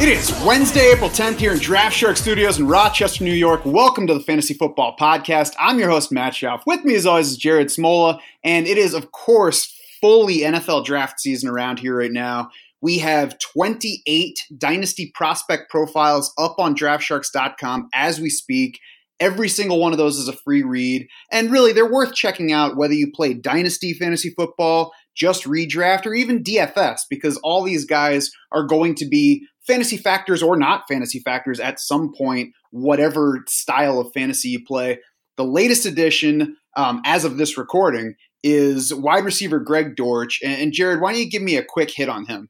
It is Wednesday, April 10th here in Draft Shark Studios in Rochester, New York. Welcome to the Fantasy Football Podcast. I'm your host, Matt Schauf. With me, as always, is Jared Smola, and it is, of course, fully NFL draft season around here right now. We have 28 dynasty prospect profiles up on draftsharks.com as we speak. Every single one of those is a free read. And really, they're worth checking out whether you play dynasty fantasy football, just redraft, or even DFS, because all these guys are going to be fantasy factors or not fantasy factors at some point, whatever style of fantasy you play. The latest edition, um, as of this recording, is wide receiver Greg Dortch. And, and Jared, why don't you give me a quick hit on him?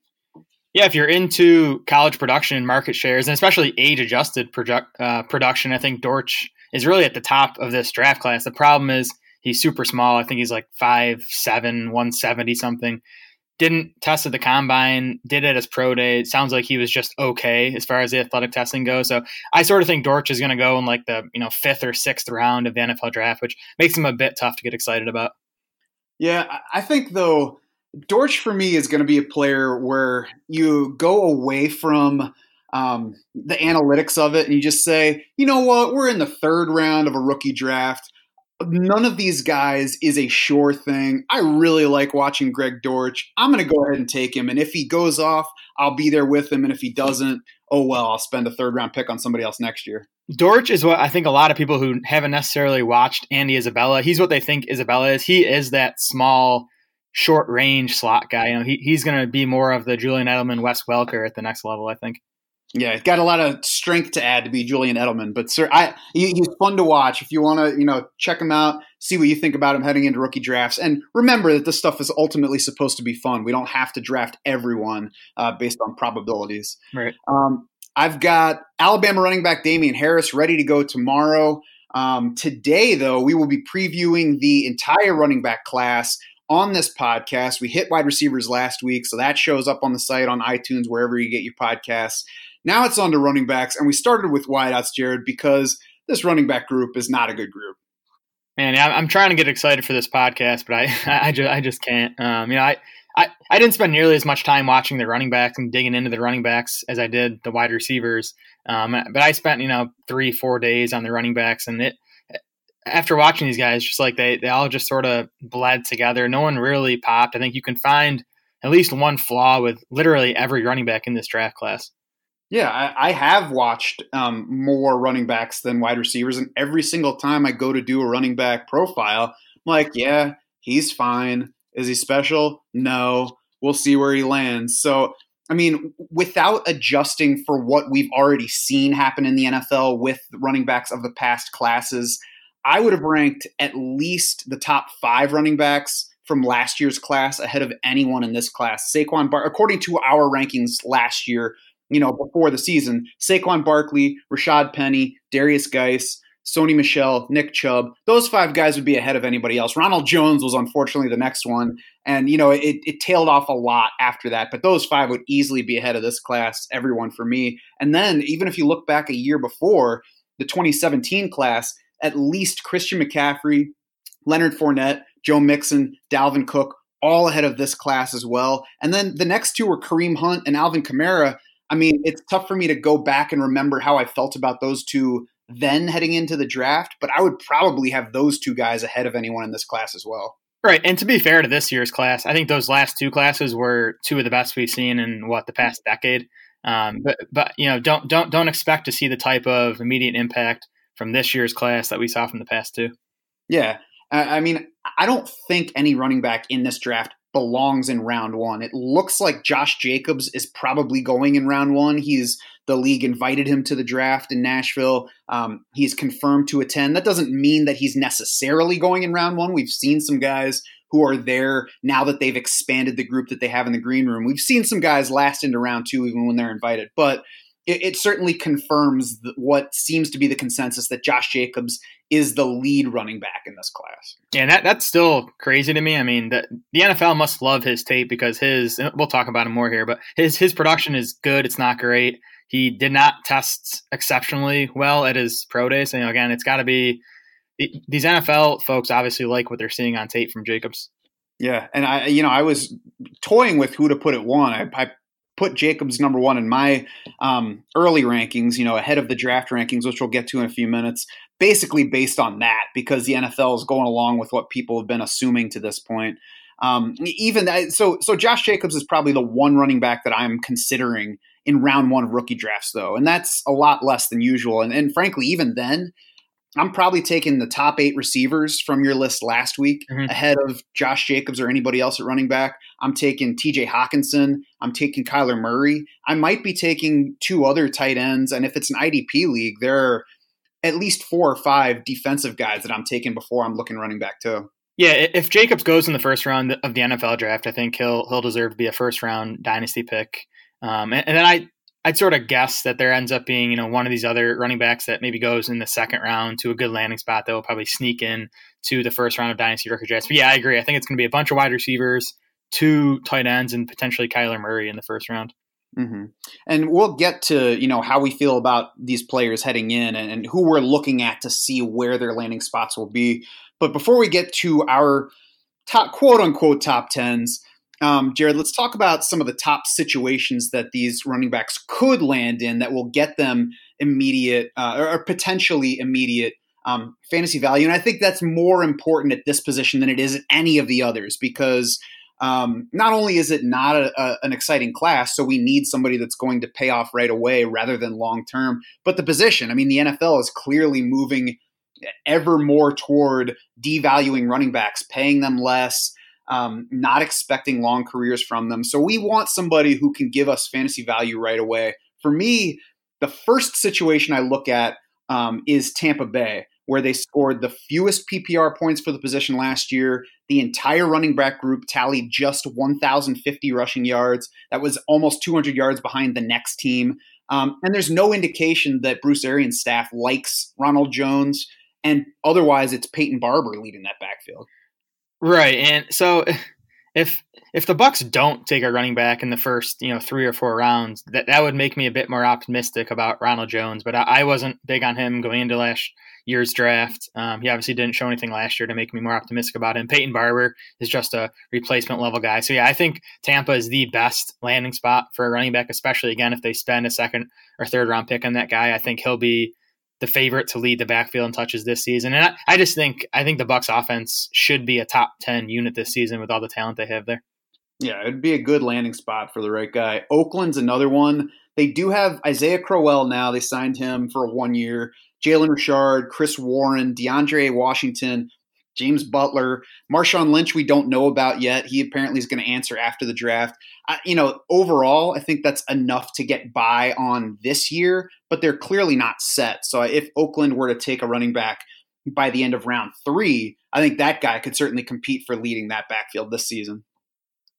Yeah, if you're into college production and market shares, and especially age adjusted uh, production, I think Dortch is really at the top of this draft class. The problem is he's super small. I think he's like 5'7, 170 something. Didn't test at the combine, did it as pro day. It sounds like he was just okay as far as the athletic testing goes. So I sort of think Dortch is going to go in like the you know fifth or sixth round of the NFL draft, which makes him a bit tough to get excited about. Yeah, I think though Dortch for me is going to be a player where you go away from um, the analytics of it and you just say, you know what, we're in the third round of a rookie draft. None of these guys is a sure thing. I really like watching Greg Dortch. I'm going to go ahead and take him. And if he goes off, I'll be there with him. And if he doesn't, oh well, I'll spend a third round pick on somebody else next year. Dortch is what I think a lot of people who haven't necessarily watched Andy Isabella, he's what they think Isabella is. He is that small, short range slot guy. You know, he, he's going to be more of the Julian Edelman, Wes Welker at the next level, I think. Yeah, he's got a lot of strength to add to be Julian Edelman, but sir, I he, he's fun to watch. If you want to, you know, check him out, see what you think about him heading into rookie drafts, and remember that this stuff is ultimately supposed to be fun. We don't have to draft everyone uh, based on probabilities. Right. Um, I've got Alabama running back Damien Harris ready to go tomorrow. Um, today, though, we will be previewing the entire running back class on this podcast. We hit wide receivers last week, so that shows up on the site, on iTunes, wherever you get your podcasts. Now it's on to running backs, and we started with wideouts, Jared, because this running back group is not a good group. Man, I'm trying to get excited for this podcast, but I, I just, I just can't. Um, you know, I, I, I didn't spend nearly as much time watching the running backs and digging into the running backs as I did the wide receivers. Um, but I spent, you know, three, four days on the running backs, and it, after watching these guys, just like they, they all just sort of bled together. No one really popped. I think you can find at least one flaw with literally every running back in this draft class. Yeah, I, I have watched um, more running backs than wide receivers, and every single time I go to do a running back profile, I'm like, yeah, he's fine. Is he special? No. We'll see where he lands. So, I mean, without adjusting for what we've already seen happen in the NFL with running backs of the past classes, I would have ranked at least the top five running backs from last year's class ahead of anyone in this class. Saquon Bar, according to our rankings last year, you know, before the season, Saquon Barkley, Rashaad Penny, Derrius Guice, Sony Michel, Nick Chubb, those five guys would be ahead of anybody else. Ronald Jones was unfortunately the next one. And, you know, it, it tailed off a lot after that, but those five would easily be ahead of this class, everyone for me. And then even if you look back a year before, the 2017 class, at least Christian McCaffrey, Leonard Fournette, Joe Mixon, Dalvin Cook, all ahead of this class as well. And then the next two were Kareem Hunt and Alvin Kamara. I mean, it's tough for me to go back and remember how I felt about those two then heading into the draft, but I would probably have those two guys ahead of anyone in this class as well. Right, and to be fair to this year's class, I think those last two classes were two of the best we've seen in what the past decade. Um, but but you know, don't don't don't expect to see the type of immediate impact from this year's class that we saw from the past two. Yeah, I mean, I don't think any running back in this draft belongs in round one. It looks like Josh Jacobs is probably going in round one. He's the league invited him to the draft in Nashville. Um, he's confirmed to attend. That doesn't mean that he's necessarily going in round one. We've seen some guys who are there now that they've expanded the group that they have in the green room. We've seen some guys last into round two even when they're invited. But it, it certainly confirms what seems to be the consensus that Josh Jacobs is the lead running back in this class. Yeah, that that's still crazy to me. I mean, the, the NFL must love his tape because his we'll talk about him more here, but his his production is good. It's not great. He did not test exceptionally well at his pro days. And, you know, again, it's got to be these NFL folks obviously like what they're seeing on tape from Jacobs. Yeah, and I, you know, I was toying with who to put at one. I, I put Jacobs number one in my um, early rankings, you know, ahead of the draft rankings, which we'll get to in a few minutes. Basically, based on that, because the NFL is going along with what people have been assuming to this point. Um, even that, so, so Josh Jacobs is probably the one running back that I'm considering in round one of rookie drafts, though, and that's a lot less than usual. And, and frankly, even then, I'm probably taking the top eight receivers from your list last week mm-hmm. ahead of Josh Jacobs or anybody else at running back. I'm taking TJ Hockenson. I'm taking Kyler Murray. I might be taking two other tight ends. And if it's an IDP league, there are at least four or five defensive guys that I'm taking before I'm looking running back too. Yeah, if Jacobs goes in the first round of the NFL draft, I think he'll he'll deserve to be a first round dynasty pick. Um, and, and then I I'd sort of guess that there ends up being, you know, one of these other running backs that maybe goes in the second round to a good landing spot that will probably sneak in to the first round of Dynasty Rookie Drafts. But yeah, I agree. I think it's going to be a bunch of wide receivers, two tight ends, and potentially Kyler Murray in the first round. Mm-hmm. And we'll get to you know how we feel about these players heading in and, and who we're looking at to see where their landing spots will be. But before we get to our top quote unquote top tens, um, Jared, let's talk about some of the top situations that these running backs could land in that will get them immediate uh, or potentially immediate um, fantasy value. And I think that's more important at this position than it is at any of the others because um, not only is it not a, a, an exciting class, so we need somebody that's going to pay off right away rather than long term, but the position. I mean, the NFL is clearly moving ever more toward devaluing running backs, paying them less um, not expecting long careers from them. So we want somebody who can give us fantasy value right away. For me, the first situation I look at um, is Tampa Bay, where they scored the fewest PPR points for the position last year. The entire running back group tallied just 1,050 rushing yards. That was almost 200 yards behind the next team. Um, and there's no indication that Bruce Arians' staff likes Ronald Jones. And otherwise, it's Peyton Barber leading that backfield. Right. And so if if the Bucs don't take a running back in the first, you know, three or four rounds, that that would make me a bit more optimistic about Ronald Jones. But I, I wasn't big on him going into last year's draft. Um, he obviously didn't show anything last year to make me more optimistic about him. Peyton Barber is just a replacement level guy. So yeah, I think Tampa is the best landing spot for a running back, especially again if they spend a second or third round pick on that guy. I think he'll be the favorite to lead the backfield in touches this season. And I, I, just think I think the Bucs offense should be a top ten unit this season with all the talent they have there. Yeah, it'd be a good landing spot for the right guy. Oakland's another one. They do have Isaiah Crowell now. They signed him for one year. Jalen Richard, Chris Warren, DeAndre Washington, James Butler, Marshawn Lynch, we don't know about yet. He apparently is going to answer after the draft. I, you know, overall, I think that's enough to get by on this year, but they're clearly not set. So if Oakland were to take a running back by the end of round three, I think that guy could certainly compete for leading that backfield this season.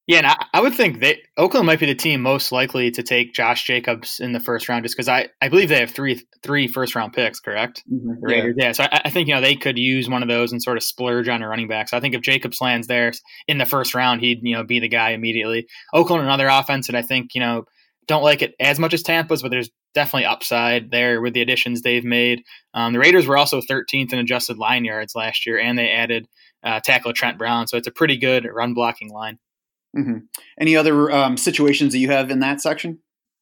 Yeah, and I, I, would think that Oakland might be the team most likely to take Josh Jacobs in the first round, just because I, I believe they have three three first round picks, correct? Mm-hmm. Raiders, yeah. yeah. So I, I, think you know they could use one of those and sort of splurge on a running back. So I think if Jacobs lands there in the first round, he'd you know be the guy immediately. Oakland, another offense that I think you know don't like it as much as Tampa's, but there's definitely upside there with the additions they've made. Um, the Raiders were also 13th in adjusted line yards last year, and they added uh, tackle Trent Brown, so it's a pretty good run blocking line. Mm-hmm. Any other um, situations that you have in that section?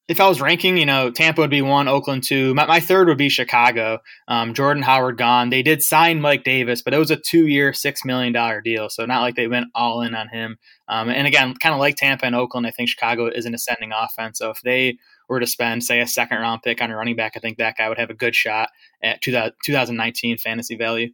If I was ranking, you know, Tampa would be one, Oakland two. My, my third would be Chicago. Um, Jordan Howard gone. They did sign Mike Davis, but it was a two-year, six million dollar deal, so not like they went all in on him. Um, and again, kind of like Tampa and Oakland, I think Chicago is an ascending offense. So if they were to spend, say, a second round pick on a running back, I think that guy would have a good shot at 2019 fantasy value.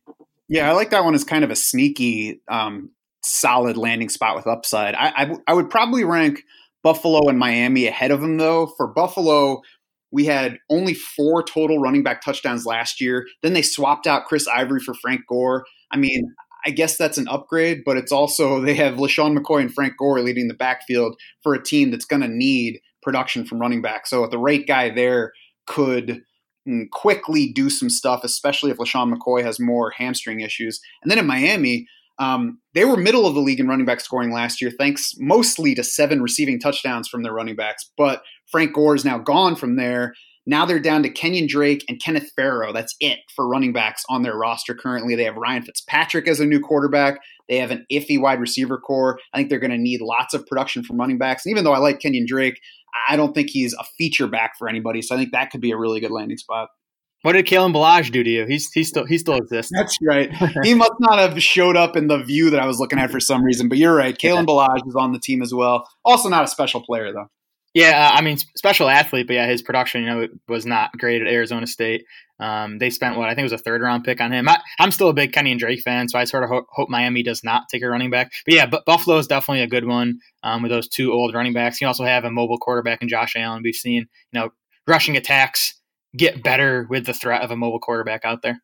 Yeah, I like that one as kind of a sneaky um, solid landing spot with upside. I, I, I would probably rank Buffalo and Miami ahead of them, though. For Buffalo, we had only four total running back touchdowns last year. Then they swapped out Chris Ivory for Frank Gore. I mean, I guess that's an upgrade, but it's also they have LeSean McCoy and Frank Gore leading the backfield for a team that's going to need production from running back. So the right guy there, could mm, quickly do some stuff, especially if LeSean McCoy has more hamstring issues. And then in Miami, um, they were middle of the league in running back scoring last year, thanks mostly to seven receiving touchdowns from their running backs. But Frank Gore is now gone from there. Now they're down to Kenyan Drake and Kenneth Farrow. That's it for running backs on their roster currently. They have Ryan Fitzpatrick as a new quarterback. They have an iffy wide receiver corps. I think they're going to need lots of production from running backs. And even though I like Kenyan Drake, I don't think he's a feature back for anybody. So I think that could be a really good landing spot. What did Kalen Ballage do to you? He's he still he still exists. That's right. he must not have showed up in the view that I was looking at for some reason. But you're right. Kalen Ballage is on the team as well. Also not a special player though. Yeah, uh, I mean, special athlete, but yeah, his production, you know, was not great at Arizona State. Um, they spent what I think was a third round pick on him. I, am still a big Kenyan Drake fan, so I sort of ho- hope Miami does not take a running back. But yeah, but Buffalo is definitely a good one um, with those two old running backs. You also have a mobile quarterback in Josh Allen. We've seen, you know, rushing attacks get better with the threat of a mobile quarterback out there.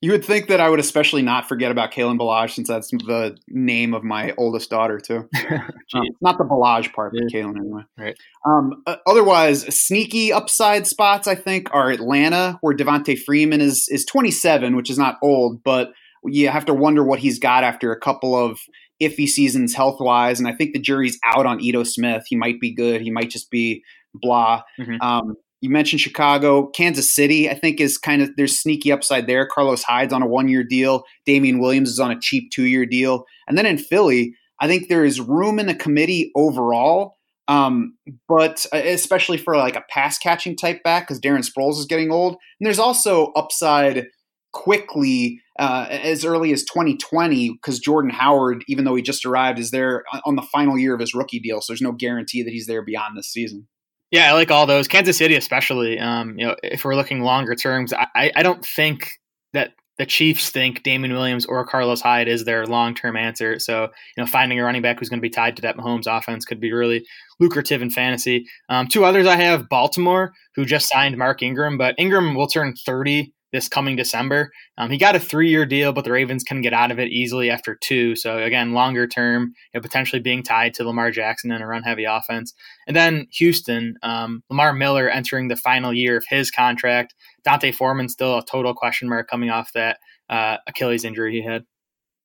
You would think that I would especially not forget about Kalen Ballage since that's the name of my oldest daughter too. um, not the Ballage part, but yeah. Kalen anyway. Right. Um, uh, otherwise, sneaky upside spots I think are Atlanta, where Devonta Freeman is is 27, which is not old, but you have to wonder what he's got after a couple of iffy seasons health wise. And I think the jury's out on Ito Smith. He might be good. He might just be blah. Mm-hmm. Um, you mentioned Chicago, Kansas City. I think is kind of there's sneaky upside there. Carlos Hyde's on a one year deal. Damien Williams is on a cheap two year deal, and then in Philly, I think there is room in the committee overall. Um, but uh, especially for like a pass catching type back because Darren Sproles is getting old, and there's also upside quickly uh, as early as 2020 because Jordan Howard, even though he just arrived, is there on the final year of his rookie deal, so there's no guarantee that he's there beyond this season. Yeah, I like all those. Kansas City, especially. Um, you know, if we're looking longer terms, I, I don't think that the Chiefs think Damien Williams or Carlos Hyde is their long term answer. So, you know, finding a running back who's going to be tied to that Mahomes offense could be really lucrative in fantasy. Um, two others I have Baltimore, who just signed Mark Ingram, but Ingram will turn 30 this coming December. Um, he got a three year deal, but the Ravens can get out of it easily after two. So again, longer term, you know, potentially being tied to Lamar Jackson in a run heavy offense. And then Houston, um, Lamar Miller entering the final year of his contract. D'Onta Foreman still a total question mark coming off that uh, Achilles injury he had.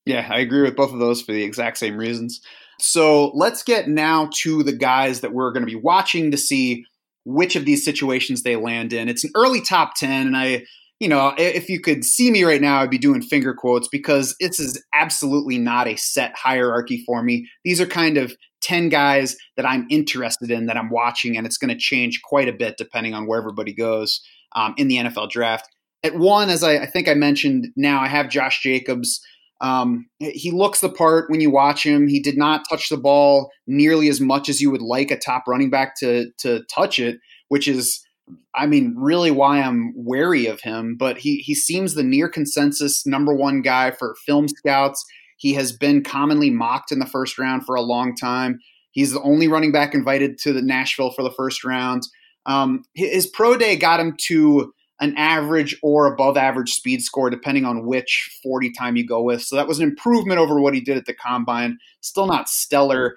Yeah, I agree with both of those for the exact same reasons. So let's get now to the guys that we're going to be watching to see which of these situations they land in. It's an early top 10, and I you know, if you could see me right now, I'd be doing finger quotes because this is absolutely not a set hierarchy for me. These are kind of 10 guys that I'm interested in that I'm watching, and it's going to change quite a bit depending on where everybody goes um, in the NFL draft. At one, as I, I, think I mentioned now, I have Josh Jacobs. Um, he looks the part when you watch him. He did not touch the ball nearly as much as you would like a top running back to to touch it, which is I mean, really why I'm wary of him, but he he seems the near consensus number one guy for film scouts. He has been commonly mocked in the first round for a long time. He's the only running back invited to the Nashville for the first round. Um, his pro day got him to an average or above average speed score, depending on which 40 time you go with. So that was an improvement over what he did at the combine. Still not stellar.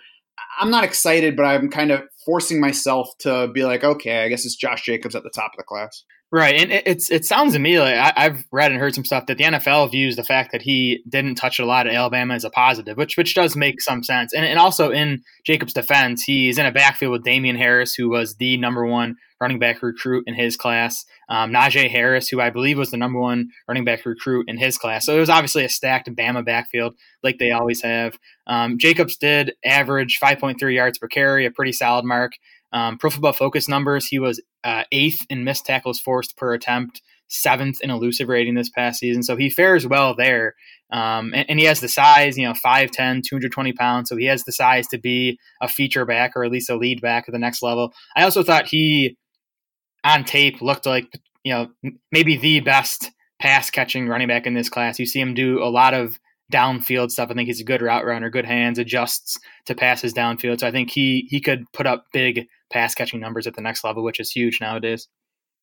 I'm not excited, but I'm kind of forcing myself to be like, okay, I guess it's Josh Jacobs at the top of the class. Right, and it's it sounds to me like I, have read and heard some stuff that the NFL views the fact that he didn't touch a lot of Alabama as a positive, which which does make some sense. And and also in Jacobs' defense, he's in a backfield with Damien Harris, who was the number one running back recruit in his class. Um, Najee Harris, who I believe was the number one running back recruit in his class. So it was obviously a stacked Bama backfield, like they always have. Um, Jacobs did average 5.3 yards per carry, a pretty solid mark. Um, Pro Football Focus numbers, he was uh, eighth in missed tackles forced per attempt, seventh in elusive rating this past season. So he fares well there. Um, and, and, he has the size, you know, 5'10, 220 pounds. So he has the size to be a feature back or at least a lead back at the next level. I also thought he, on tape, looked like, you know, maybe the best pass catching running back in this class. You see him do a lot of downfield stuff. I think he's a good route runner, good hands, adjusts to passes downfield. So I think he he could put up big pass catching numbers at the next level, which is huge nowadays.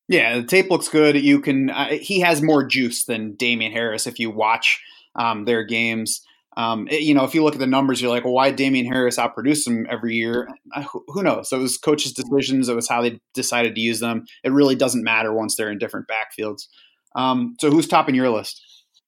Yeah, the tape looks good. You can uh, he has more juice than Damien Harris if you watch um, their games. Um, it- you know, if you look at the numbers, you're like, well, why Damien Harris outproduced him every year? Uh, who, who knows? So it was coaches' decisions. It was how they decided to use them. It really doesn't matter once they're in different backfields. Um, so who's topping your list?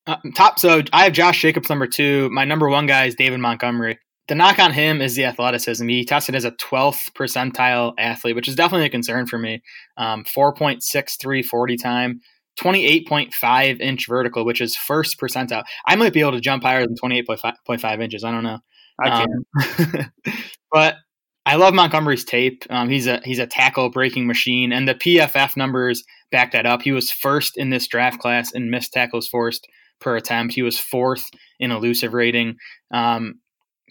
Uh, top. So I have Josh Jacobs number two. My number one guy is David Montgomery. The knock on him is the athleticism. He tested as a 12th percentile athlete, which is definitely a concern for me. Um, 4.63 40 time, 28.5 inch vertical, which is first percentile. I might be able to jump higher than 28.5 inches. I don't know. I can't. Um, but I love Montgomery's tape. Um, he's a he's a tackle breaking machine, and the PFF numbers back that up. He was first in this draft class in missed tackles forced per attempt. He was fourth in elusive rating. Um,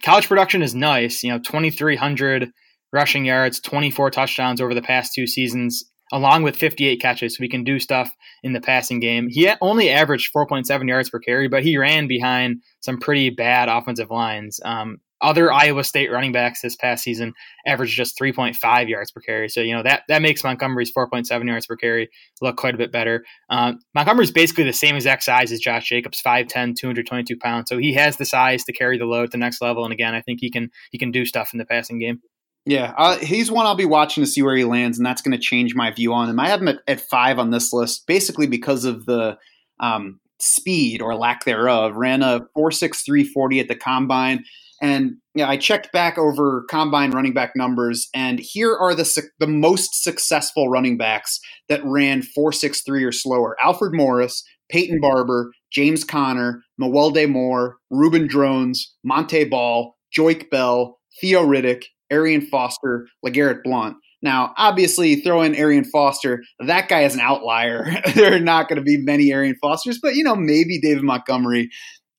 college production is nice. You know, twenty three hundred rushing yards, twenty four touchdowns over the past two seasons, along with fifty eight catches. So he can do stuff in the passing game. He only averaged four point seven yards per carry, but he ran behind some pretty bad offensive lines. Um, other Iowa State running backs this past season averaged just 3.5 yards per carry. So, you know, that, that makes Montgomery's 4.7 yards per carry look quite a bit better. Um, Montgomery's basically the same exact size as Josh Jacobs, 5'10, 222 pounds. So he has the size to carry the load at the next level. And again, I think he can he can do stuff in the passing game. Yeah, uh, he's one I'll be watching to see where he lands, and that's going to change my view on him. I have him at, at five on this list, basically because of the um, speed or lack thereof. Ran a four six three forty at the combine, and yeah, I checked back over combine running back numbers, and here are the su- the most successful running backs that ran four six three or slower: Alfred Morris, Peyton Barber, James Conner, Mewelde Moore, Rueben Droughns, Monte Ball, Joique Bell, Theo Riddick, Arian Foster, LeGarrette Blunt. Now, obviously, throw in Arian Foster. That guy is an outlier. there are not going to be many Arian Fosters, but you know, maybe David Montgomery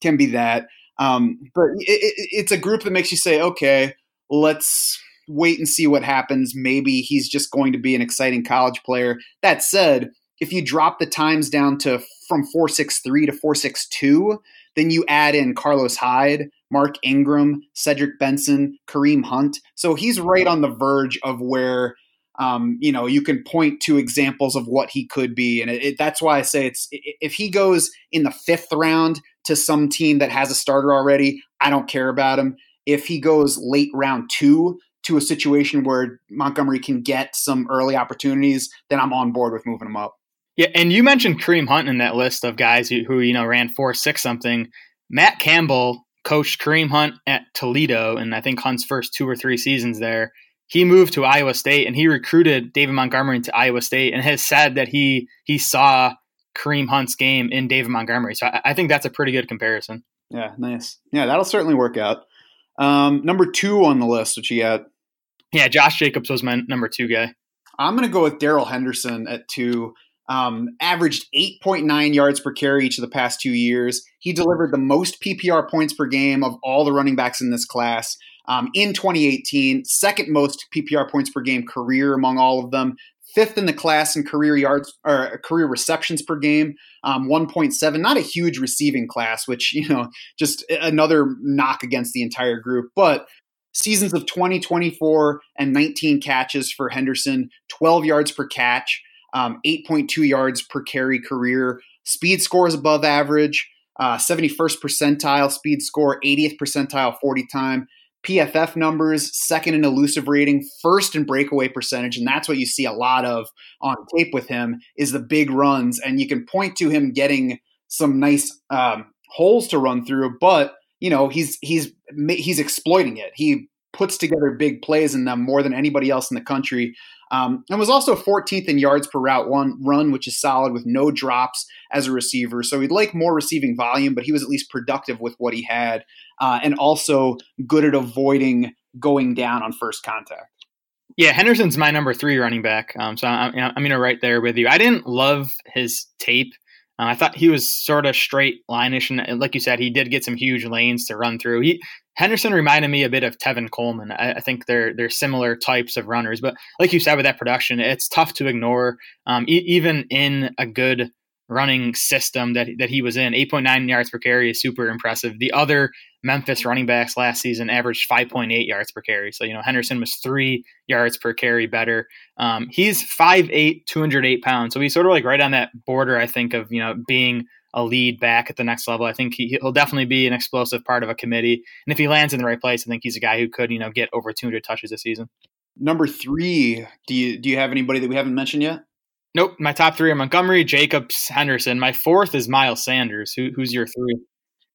can be that. Um, but it, it, it's a group that makes you say, okay, let's wait and see what happens. Maybe he's just going to be an exciting college player. That said, if you drop the times down to from 463 to 462, then you add in Carlos Hyde, Mark Ingram, Cedric Benson, Kareem Hunt. So he's right on the verge of where um, you know you can point to examples of what he could be, and it, it, that's why I say it's if he goes in the fifth round to some team that has a starter already, I don't care about him. If he goes late round two to a situation where Montgomery can get some early opportunities, then I'm on board with moving him up. Yeah, and you mentioned Kareem Hunt in that list of guys who, who you know ran four six something. Matt Campbell coached Kareem Hunt at Toledo, and I think Hunt's first two or three seasons there. He moved to Iowa State, and he recruited David Montgomery to Iowa State, and has said that he he saw Kareem Hunt's game in David Montgomery. So I, I think that's a pretty good comparison. Yeah, nice. Yeah, that'll certainly work out. Um, number two on the list, which you got. Yeah, Josh Jacobs was my number two guy. I'm going to go with Darrell Henderson at two. Um, averaged 8.9 yards per carry each of the past two years. He delivered the most PPR points per game of all the running backs in this class. Um, in 2018, second most PPR points per game career among all of them. Fifth in the class in career yards or career receptions per game, um, 1.7. Not a huge receiving class, which you know, just another knock against the entire group. But seasons of 2024 and 19 catches for Henderson, 12 yards per catch um, 8.2 yards per carry career. Speed score is above average, uh, 71st percentile speed score, 80th percentile 40 time. PFF numbers, second in elusive rating, first in breakaway percentage, and that's what you see a lot of on tape with him is the big runs, and you can point to him getting some nice um, holes to run through, but you know he's he's he's exploiting it. He puts together big plays in them more than anybody else in the country. Um, and was also 14th in yards per route one run, which is solid with no drops as a receiver. So he'd like more receiving volume, but he was at least productive with what he had, uh, and also good at avoiding going down on first contact. Yeah, Henderson's my number three running back. Um, so I'm, I'm going to right there with you. I didn't love his tape. Uh, I thought he was sort of straight lineish, and like you said, he did get some huge lanes to run through. He Henderson reminded me a bit of Tevin Coleman. I, I, think they're they're similar types of runners, but like you said with that production, it's tough to ignore. Um, e- even in a good running system that that he was in, 8.9 yards per carry is super impressive. The other Memphis running backs last season averaged 5.8 yards per carry. So you know Henderson was three yards per carry better. Um, he's 5'8", 208 pounds, so he's sort of like right on that border. I think of you know being a lead back at the next level. I think he, will definitely be an explosive part of a committee. And if he lands in the right place, I think he's a guy who could, you know, get over 200 touches this season. Number three, do you do you have anybody that we haven't mentioned yet? Nope. My top three are Montgomery, Jacobs, Henderson. My fourth is Miles Sanders. Who, who's your three?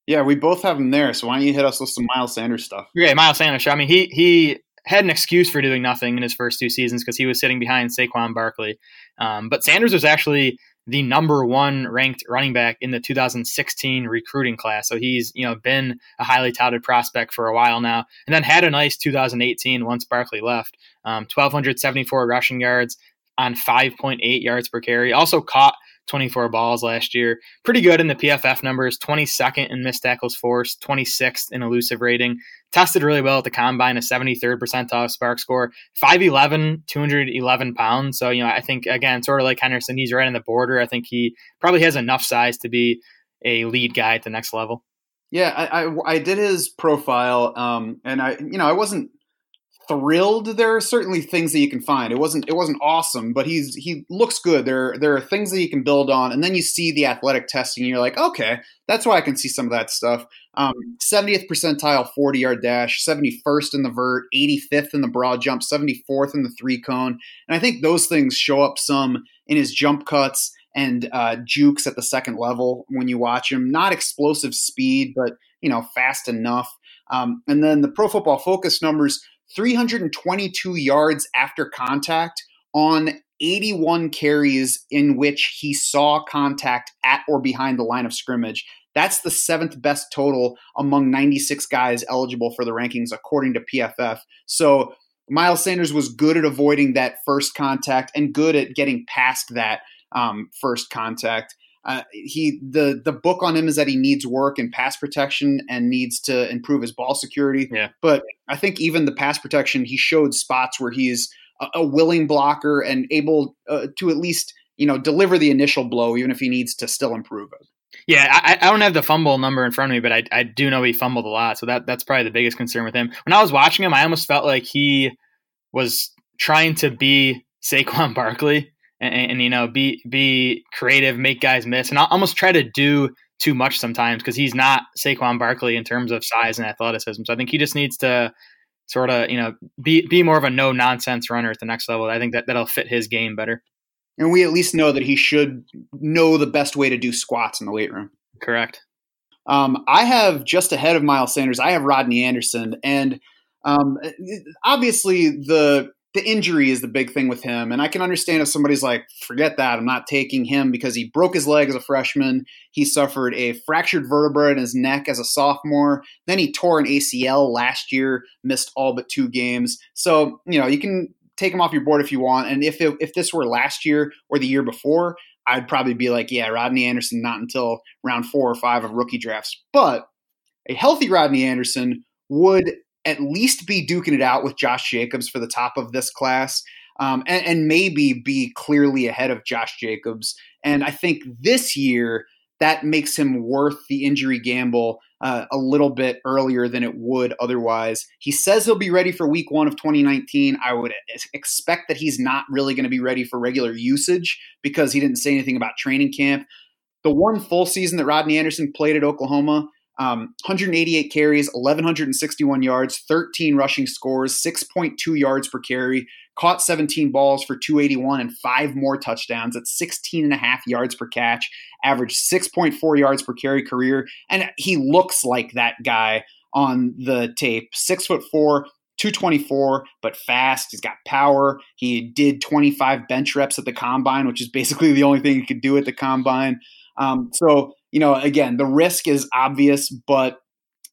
Yeah, we both have him there. So why don't you hit us with some Miles Sanders stuff? Yeah, Miles Sanders. I mean, he he had an excuse for doing nothing in his first two seasons because he was sitting behind Saquon Barkley. Um, but Sanders was actually the number one ranked running back in the 2016 recruiting class. So he's you know been a highly touted prospect for a while now, and then had a nice 2018 once Barkley left. Um, 1,274 rushing yards on 5.8 yards per carry. Also caught 24 balls last year. Pretty good in the PFF numbers, 22nd in missed tackles forced, 26th in elusive rating. Tested really well at the combine, a 73rd percentile SPARQ score, 5'11, 211 pounds. So, you know, I think, again, sort of like Henderson, he's right on the border. I think he probably has enough size to be a lead guy at the next level. Yeah, I, I, I did his profile, um, and I, you know, I wasn't thrilled. There are certainly things that you can find. It wasn't it wasn't awesome, but he's he looks good. There there are things that you can build on, and then you see the athletic testing, and you're like, okay, that's why I can see some of that stuff. Um, 70th percentile 40 yard dash, 71st in the vert, 85th in the broad jump, 74th in the three cone, and I think those things show up some in his jump cuts and uh, jukes at the second level when you watch him. Not explosive speed, but you know fast enough. Um, and then the Pro Football Focus numbers 322 yards after contact on 81 carries in which he saw contact at or behind the line of scrimmage. That's the seventh best total among 96 guys eligible for the rankings, according to PFF. So Miles Sanders was good at avoiding that first contact and good at getting past that um, first contact. Uh, he the the book on him is that he needs work in pass protection and needs to improve his ball security. Yeah. But I think even the pass protection, he showed spots where he's a, a willing blocker and able uh, to at least you know deliver the initial blow, even if he needs to still improve it. Yeah, I, I, don't have the fumble number in front of me, but I, I do know he fumbled a lot, so that that's probably the biggest concern with him. When I was watching him, I almost felt like he was trying to be Saquon Barkley and, and, you know be be creative, make guys miss, and I'll almost try to do too much sometimes because he's not Saquon Barkley in terms of size and athleticism. So I think he just needs to sort of you know be be more of a no nonsense runner at the next level. I think that that'll fit his game better. And we at least know that he should know the best way to do squats in the weight room. Correct. Um, I have just ahead of Miles Sanders. I have Rodney Anderson, and um, obviously the the injury is the big thing with him. And I can understand if somebody's like, forget that, I'm not taking him because he broke his leg as a freshman. He suffered a fractured vertebra in his neck as a sophomore. Then he tore an ACL last year, missed all but two games. So, you know, you can take him off your board if you want. And if, it, if this were last year or the year before, I'd probably be like, yeah, Rodney Anderson, not until round four or five of rookie drafts. But a healthy Rodney Anderson would at least be duking it out with Josh Jacobs for the top of this class. Um, and, and, maybe be clearly ahead of Josh Jacobs. And I think this year that makes him worth the injury gamble uh, a little bit earlier than it would otherwise. He says he'll be ready for week one of 2019. I would expect that he's not really going to be ready for regular usage because he didn't say anything about training camp. The one full season that Rodney Anderson played at Oklahoma, um, 188 carries, 1,161 yards, 13 rushing scores, 6.2 yards per carry, caught 17 balls for 281 and five more touchdowns at 16 and a half yards per catch, averaged 6.4 yards per carry career. And he looks like that guy on the tape. Six foot four, 224, but fast. He's got power. He did 25 bench reps at the combine, which is basically the only thing he could do at the combine. Um, so you know, again, the risk is obvious, but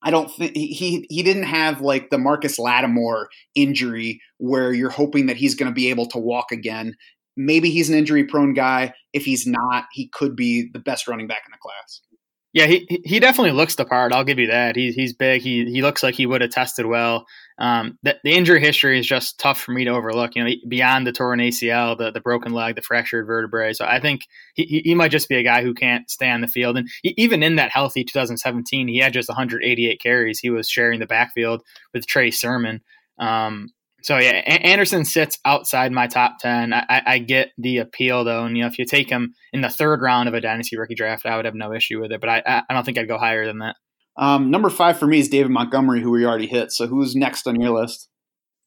I don't think he he didn't have like the Marcus Lattimore injury where you're hoping that he's going to be able to walk again. Maybe he's an injury prone guy. If he's not, he could be the best running back in the class. Yeah, he he definitely looks the part. I'll give you that. He's he's big. He he looks like he would have tested well. Um, the, the injury history is just tough for me to overlook. You know, beyond the torn ACL, the the broken leg, the fractured vertebrae. So I think he he might just be a guy who can't stay on the field. And he, even in that healthy 2017, he had just 188 carries. He was sharing the backfield with Trey Sermon. Um, So yeah, Anderson sits outside my top ten. I, I, get the appeal though, and you know if you take him in the third round of a dynasty rookie draft, I would have no issue with it. But I I don't think I'd go higher than that. Um, number five for me is David Montgomery, who we already hit. So who's next on your list?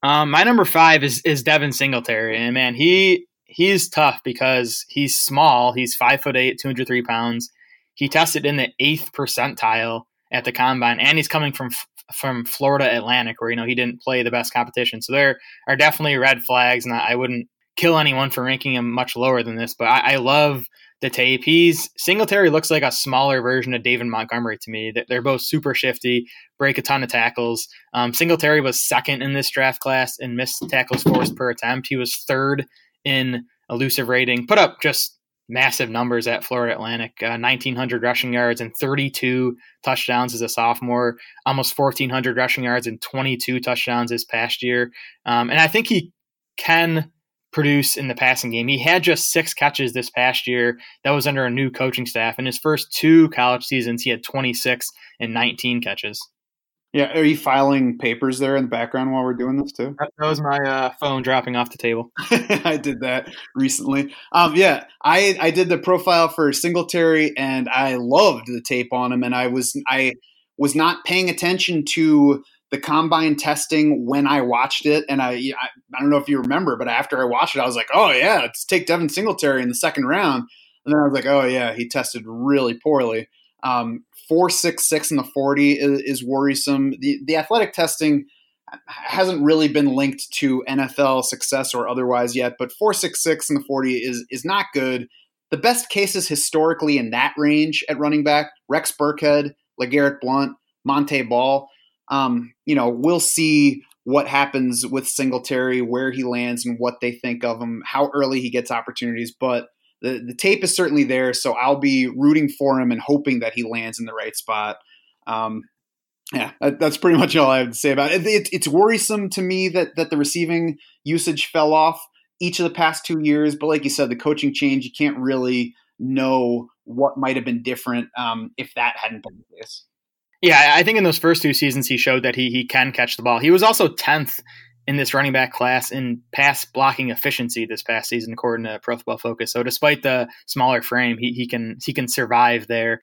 Um, my number five is is Devin Singletary, and man, he he's tough because he's small. He's five foot eight, two hundred three pounds. He tested in the eighth percentile at the combine, and he's coming from from Florida Atlantic, where you know he didn't play the best competition. So there are definitely red flags, and I wouldn't kill anyone for ranking him much lower than this. But I, I love the tape. He's Singletary looks like a smaller version of David Montgomery to me. They're both super shifty, break a ton of tackles. Um, Singletary was second in this draft class in missed tackles forced per attempt. He was third in elusive rating. Put up just massive numbers at Florida Atlantic uh, 1,900 rushing yards and 32 touchdowns as a sophomore, almost 1,400 rushing yards and 22 touchdowns this past year. Um, and I think he can produce in the passing game. He had just six catches this past year. That was under a new coaching staff. In his first two college seasons, he had 26 and 19 catches. Yeah, are you filing papers there in the background while we're doing this too? That was my uh, phone dropping off the table. I did that recently. Um, yeah, I I did the profile for Singletary, and I loved the tape on him. And I was I was not paying attention to the combine testing when I watched it, and I, I I don't know if you remember, but after I watched it, I was like, oh yeah, let's take Devin Singletary in the second round. And then I was like, oh yeah, he tested really poorly. Um, four six six in the forty is, is worrisome. The the athletic testing hasn't really been linked to NFL success or otherwise yet, but four six six in the forty is is not good. The best cases historically in that range at running back: Rex Burkhead, LeGarrette Blunt, Monte Ball. Um, you know, we'll see what happens with Singletary, where he lands, and what they think of him, how early he gets opportunities. But the the tape is certainly there, so I'll be rooting for him and hoping that he lands in the right spot. Um, yeah, that, that's pretty much all I have to say about it. it. It's worrisome to me that that the receiving usage fell off each of the past two years, but like you said, the coaching change, you can't really know what might have been different um, if that hadn't been the case. Yeah, I think in those first two seasons, he showed that he he can catch the ball. He was also tenth in this running back class in pass blocking efficiency this past season, according to Pro Football Focus. So despite the smaller frame, he, he can he can survive there.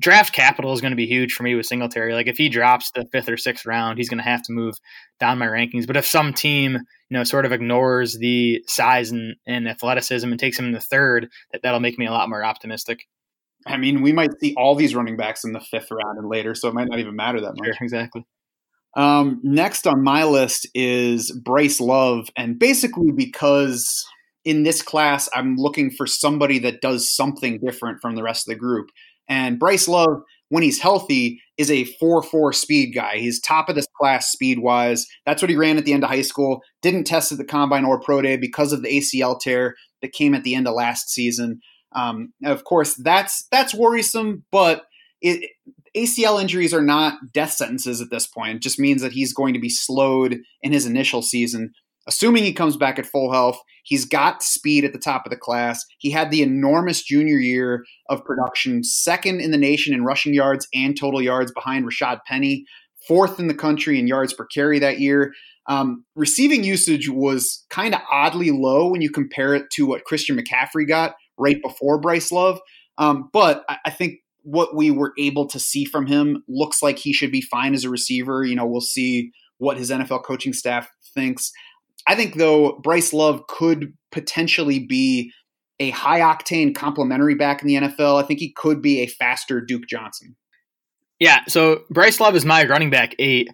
Draft capital is going to be huge for me with Singletary. Like if he drops the fifth or sixth round, he's going to have to move down my rankings. But if some team, you know, sort of ignores the size and, and athleticism and takes him in the third, that that'll make me a lot more optimistic. I mean, we might see all these running backs in the fifth round and later, so it might not even matter that much. Sure, exactly. Um, next on my list is Bryce Love, and basically because in this class I'm looking for somebody that does something different from the rest of the group. And Bryce Love, when he's healthy, is a 4 4 speed guy. He's top of this class speed wise. That's what he ran at the end of high school. Didn't test at the combine or pro day because of the ACL tear that came at the end of last season. Um, of course, that's that's worrisome, but it, ACL injuries are not death sentences at this point. It just means that he's going to be slowed in his initial season. Assuming he comes back at full health, he's got speed at the top of the class. He had the enormous junior year of production, second in the nation in rushing yards and total yards behind Rashaad Penny, fourth in the country in yards per carry that year. Um, receiving usage was kind of oddly low when you compare it to what Christian McCaffrey got right before Bryce Love. Um, but I, I think what we were able to see from him looks like he should be fine as a receiver. You know, we'll see what his NFL coaching staff thinks. I think though Bryce Love could potentially be a high octane complementary back in the NFL. I think he could be a faster Duke Johnson. Yeah, so Bryce Love is my running back eight.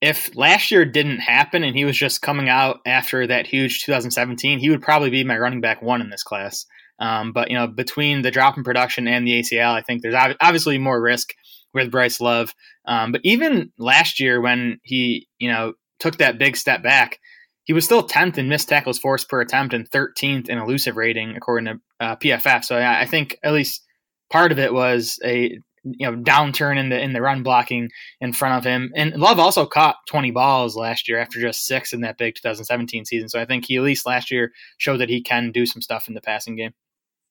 If last year didn't happen and he was just coming out after that huge 2017, he would probably be my running back one in this class. Um, but you know, between the drop in production and the ACL, I think there's obviously more risk with Bryce Love. Um, but even last year, when he you know took that big step back, he was still 10th in missed tackles forced per attempt and 13th in elusive rating according to uh, PFF. So I, I think at least part of it was a you know downturn in the in the run blocking in front of him. And Love also caught 20 balls last year after just six in that big 2017 season. So I think he at least last year showed that he can do some stuff in the passing game.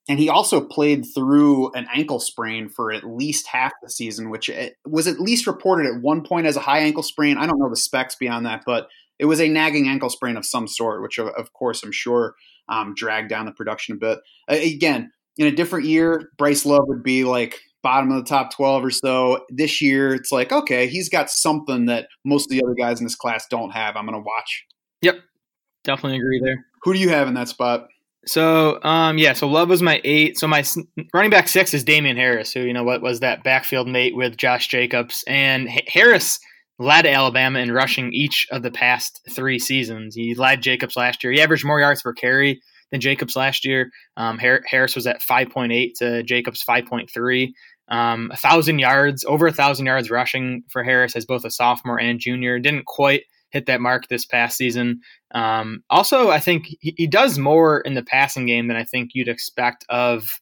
And he also played through an ankle sprain for at least half the season, which was at least reported at one point as a high ankle sprain. I don't know the specs beyond that, but it was a nagging ankle sprain of some sort, which of, course I'm sure um, dragged down the production a bit. Again, in a different year, Bryce Love would be like bottom of the top 12 or so. This year, it's like, okay, he's got something that most of the other guys in this class don't have. I'm going to watch. Yep. Definitely agree there. Who do you have in that spot? So, um, yeah, so Love was my eight. So my running back six is Damien Harris, who, you know, what was that backfield mate with Josh Jacobs. And Harris led Alabama in rushing each of the past three seasons. He led Jacobs last year. He averaged more yards per carry than Jacobs last year. Um, Harris was at 5.8 to Jacobs 5.3. Um, a thousand yards, over a thousand yards rushing for Harris as both a sophomore and junior. Didn't quite hit that mark this past season. Um, also, I think he, he, does more in the passing game than I think you'd expect of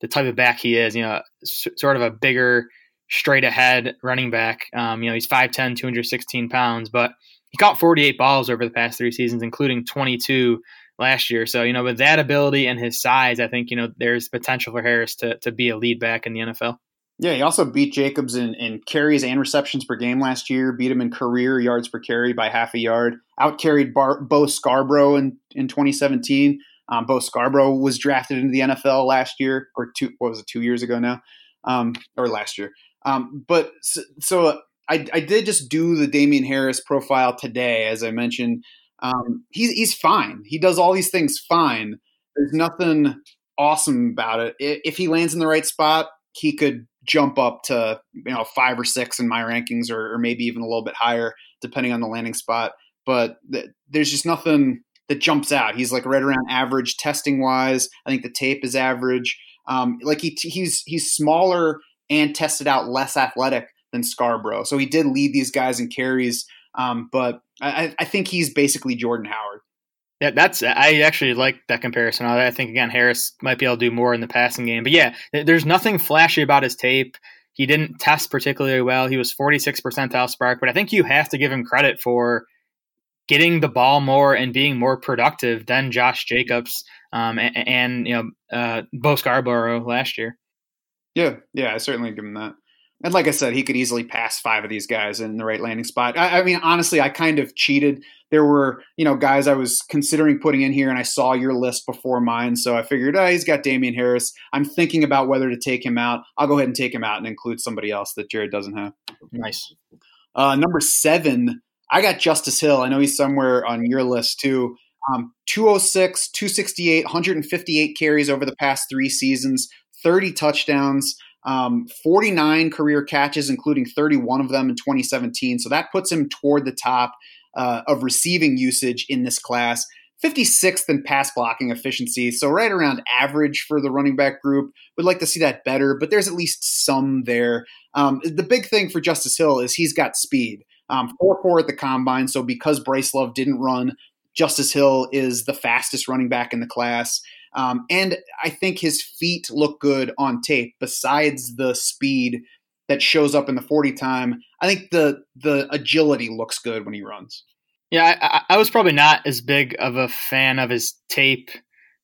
the type of back he is. You know, s- sort of a bigger, straight ahead running back. Um, you know, he's 5'10, 216 pounds, but he caught 48 balls over the past three seasons, including 22 last year. So, you know, with that ability and his size, I think, you know, there's potential for Harris to, to be a lead back in the NFL. Yeah, he also beat Jacobs in, in carries and receptions per game last year. Beat him in career yards per carry by half a yard. Out carried Bar- Bo Scarborough in, in 2017. Um, Bo Scarborough was drafted into the NFL last year, or two. What was it? Two years ago now, um, or last year. Um, but so, so I, I, did just do the Damien Harris profile today, as I mentioned. Um, he's he's fine. He does all these things fine. There's nothing awesome about it. If he lands in the right spot, he could jump up to you know five or six in my rankings, or, or maybe even a little bit higher, depending on the landing spot. But th- there's just nothing that jumps out. He's like right around average testing wise. I think the tape is average. Um, like he he's he's smaller and tested out less athletic than Scarborough, so he did lead these guys in carries. Um, but I, I think he's basically Jordan Howard. Yeah, that's I actually like that comparison. I think again Harris might be able to do more in the passing game, but yeah, there's nothing flashy about his tape. He didn't test particularly well. He was 46 percentile SPARQ, but I think you have to give him credit for getting the ball more and being more productive than Josh Jacobs um, and, and, you know uh, Bo Scarborough last year. Yeah, yeah, I certainly give him that. And like I said, he could easily pass five of these guys in the right landing spot. I, I, mean, honestly, I kind of cheated. There were, you know, guys I was considering putting in here, and I saw your list before mine, so I figured, oh, he's got Damien Harris. I'm thinking about whether to take him out. I'll go ahead and take him out and include somebody else that Jared doesn't have. Nice. Uh, number seven, I got Justice Hill. I know he's somewhere on your list too. Um, 206, 268, 158 carries over the past three seasons, 30 touchdowns um, 49 career catches, including 31 of them in 2017. So that puts him toward the top uh, of receiving usage in this class. 56th in pass blocking efficiency, so right around average for the running back group. Would like to see that better, but there's at least some there. Um, the big thing for Justice Hill is he's got speed. Um, 4 4 at the combine, so because Bryce Love didn't run, Justice Hill is the fastest running back in the class. Um, and I think his feet look good on tape. Besides the speed that shows up in the 40 time, I think the the agility looks good when he runs. Yeah, I, I was probably not as big of a fan of his tape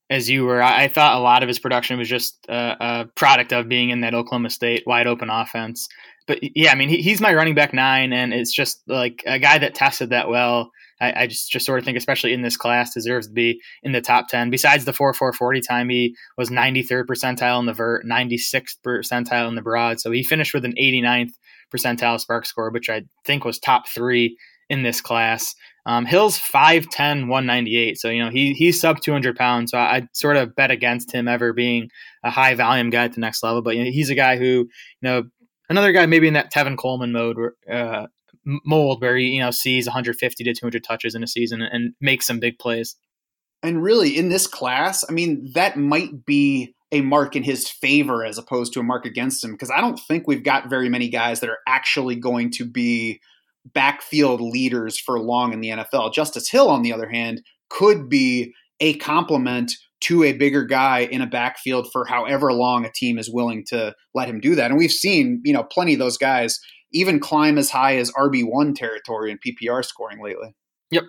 as you were. I, I thought a lot of his production was just a, a, product of being in that Oklahoma State wide open offense. But yeah, I mean, he, he's my running back nine, and it's just like a guy that tested that well I, I, just just sort of think, especially in this class, deserves to be in the top ten. Besides the four four forty time, he was ninety third percentile in the vert, ninety sixth percentile in the broad. So he finished with an 89th percentile SPARQ score, which I think was top three in this class. Um, Hill's 5'10", 198. So, you know, he he's sub 200 pounds. So I, I sort of bet against him ever being a high volume guy at the next level. But you know, he's a guy who, you know, another guy maybe in that Tevin Coleman mode where, uh, mold where he you know sees 150 to 200 touches in a season and makes some big plays. And really, in this class, I mean, that might be a mark in his favor as opposed to a mark against him because I don't think we've got very many guys that are actually going to be backfield leaders for long in the NFL. Justice Hill, on the other hand, could be a complement to a bigger guy in a backfield for however long a team is willing to let him do that. And we've seen, you know, plenty of those guys even climb as high as RB1 territory in PPR scoring lately. Yep.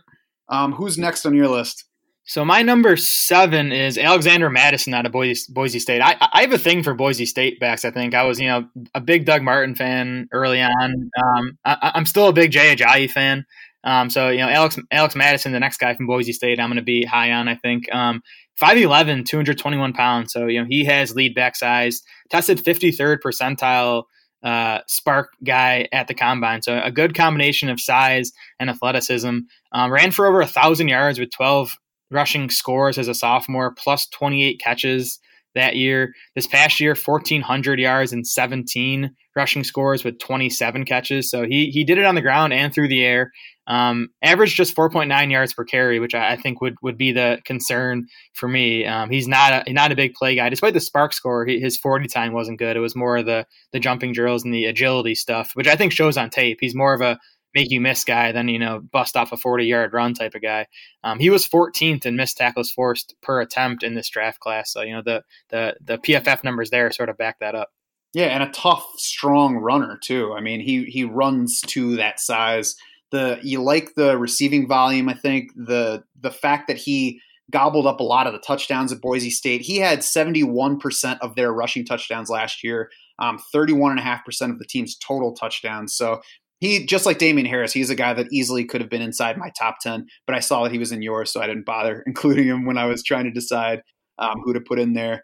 Um, who's next on your list? So my number seven is Alexander Mattison out of Boise, Boise State. I, I have a thing for Boise State backs. I think I was, you know, a big Doug Martin fan early on. Um, I, am still a big Jay Ajayi fan. Um, so you know, Alex Alex Mattison, the next guy from Boise State, I'm going to be high on. I think um, 5'11", 221 pounds. So you know, he has lead back size. Tested 53rd percentile uh, SPARQ guy at the combine. So a good combination of size and athleticism. Um, ran for over a thousand yards with 12 rushing scores as a sophomore, plus 28 catches that year. This past year, 1,400 yards and 17 rushing scores with 27 catches. So he he did it on the ground and through the air. Um, averaged just 4.9 yards per carry, which I, I, think would, would be the concern for me. Um, he's not a not a big play guy, despite the SPARQ score. He, his 40 time wasn't good. It was more of the the jumping drills and the agility stuff, which I think shows on tape. He's more of a make you miss guy than you know bust off a 40 yard run type of guy. Um, he was 14th in missed tackles forced per attempt in this draft class. So you know the the the PFF numbers there sort of back that up. Yeah, and a tough, strong runner too. I mean, he he runs to that size. The you like the receiving volume. I think the the fact that he gobbled up a lot of the touchdowns at Boise State. He had 71% of their rushing touchdowns last year, um, 31.5% of the team's total touchdowns. So he just like Damien Harris, he's a guy that easily could have been inside my top ten, but I saw that he was in yours, so I didn't bother including him when I was trying to decide um, who to put in there.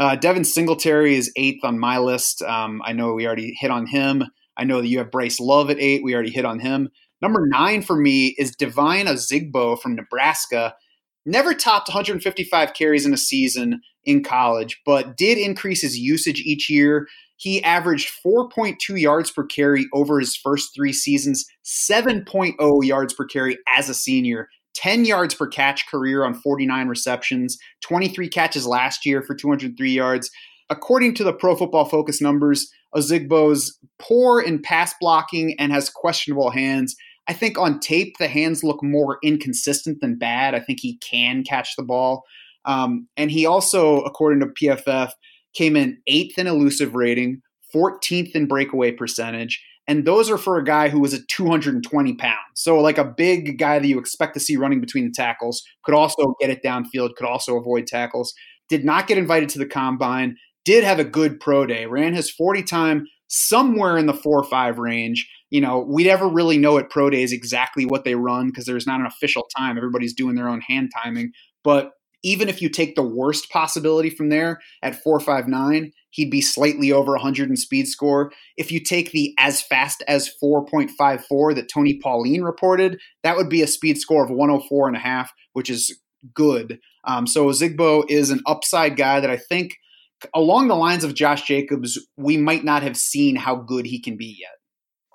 Uh, Devin Singletary is eighth on my list. Um, I know we already hit on him. I know that you have Bryce Love at eight. We already hit on him. Number nine for me is Devine Ozigbo from Nebraska. Never topped 155 carries in a season in college, but did increase his usage each year. He averaged 4.2 yards per carry over his first three seasons, 7.0 yards per carry as a senior, 10 yards per catch career on 49 receptions, 23 catches last year for 203 yards. According to the Pro Football Focus numbers, Ozigbo's poor in pass blocking and has questionable hands. I think on tape, the hands look more inconsistent than bad. I think he can catch the ball. Um, and he also, according to PFF, came in eighth in elusive rating, 14th in breakaway percentage. And those are for a guy who was at 220 pounds. So, like a big guy that you expect to see running between the tackles, could also get it downfield, could also avoid tackles. Did not get invited to the combine, did have a good pro day, ran his 40 time somewhere in the four or five range. You know, we never really know at pro days exactly what they run because there's not an official time. Everybody's doing their own hand timing. But even if you take the worst possibility from there at 459, he'd be slightly over 100 in speed score. If you take the as fast as 4.54 that Tony Pauline reported, that would be a speed score of 104 and a half, which is good. Um, so Ozigbo is an upside guy that I think along the lines of Josh Jacobs, we might not have seen how good he can be yet.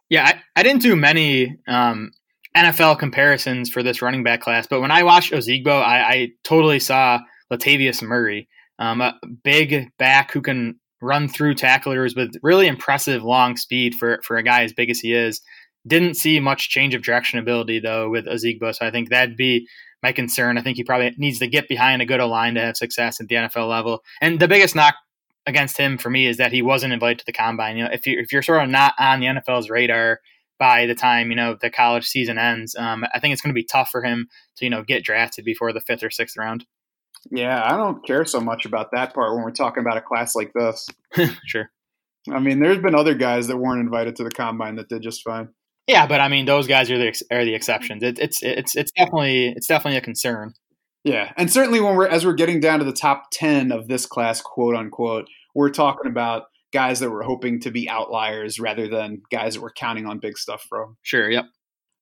Yeah, I, I didn't do many um, NFL comparisons for this running back class, but when I watched Ozigbo, I, I totally saw Latavius Murray, um, a big back who can run through tacklers with really impressive long speed for, for a guy as big as he is. Didn't see much change of direction ability though with Ozigbo, so I think that'd be my concern. I think he probably needs to get behind a good line to have success at the NFL level. And the biggest knock against him for me is that he wasn't invited to the combine. You know, if you if you're sort of not on the NFL's radar by the time you know the college season ends. Um, I think it's going to be tough for him to you know get drafted before the fifth or sixth round. Yeah, I don't care so much about that part when we're talking about a class like this. sure. I mean, there's been other guys that weren't invited to the combine that did just fine. Yeah, but I mean, those guys are the are the exceptions. It, it's it's it's definitely it's definitely a concern. Yeah, and certainly when we're as we're getting down to the top ten of this class, quote unquote, we're talking about guys that were hoping to be outliers rather than guys that were counting on big stuff from. Sure. Yep.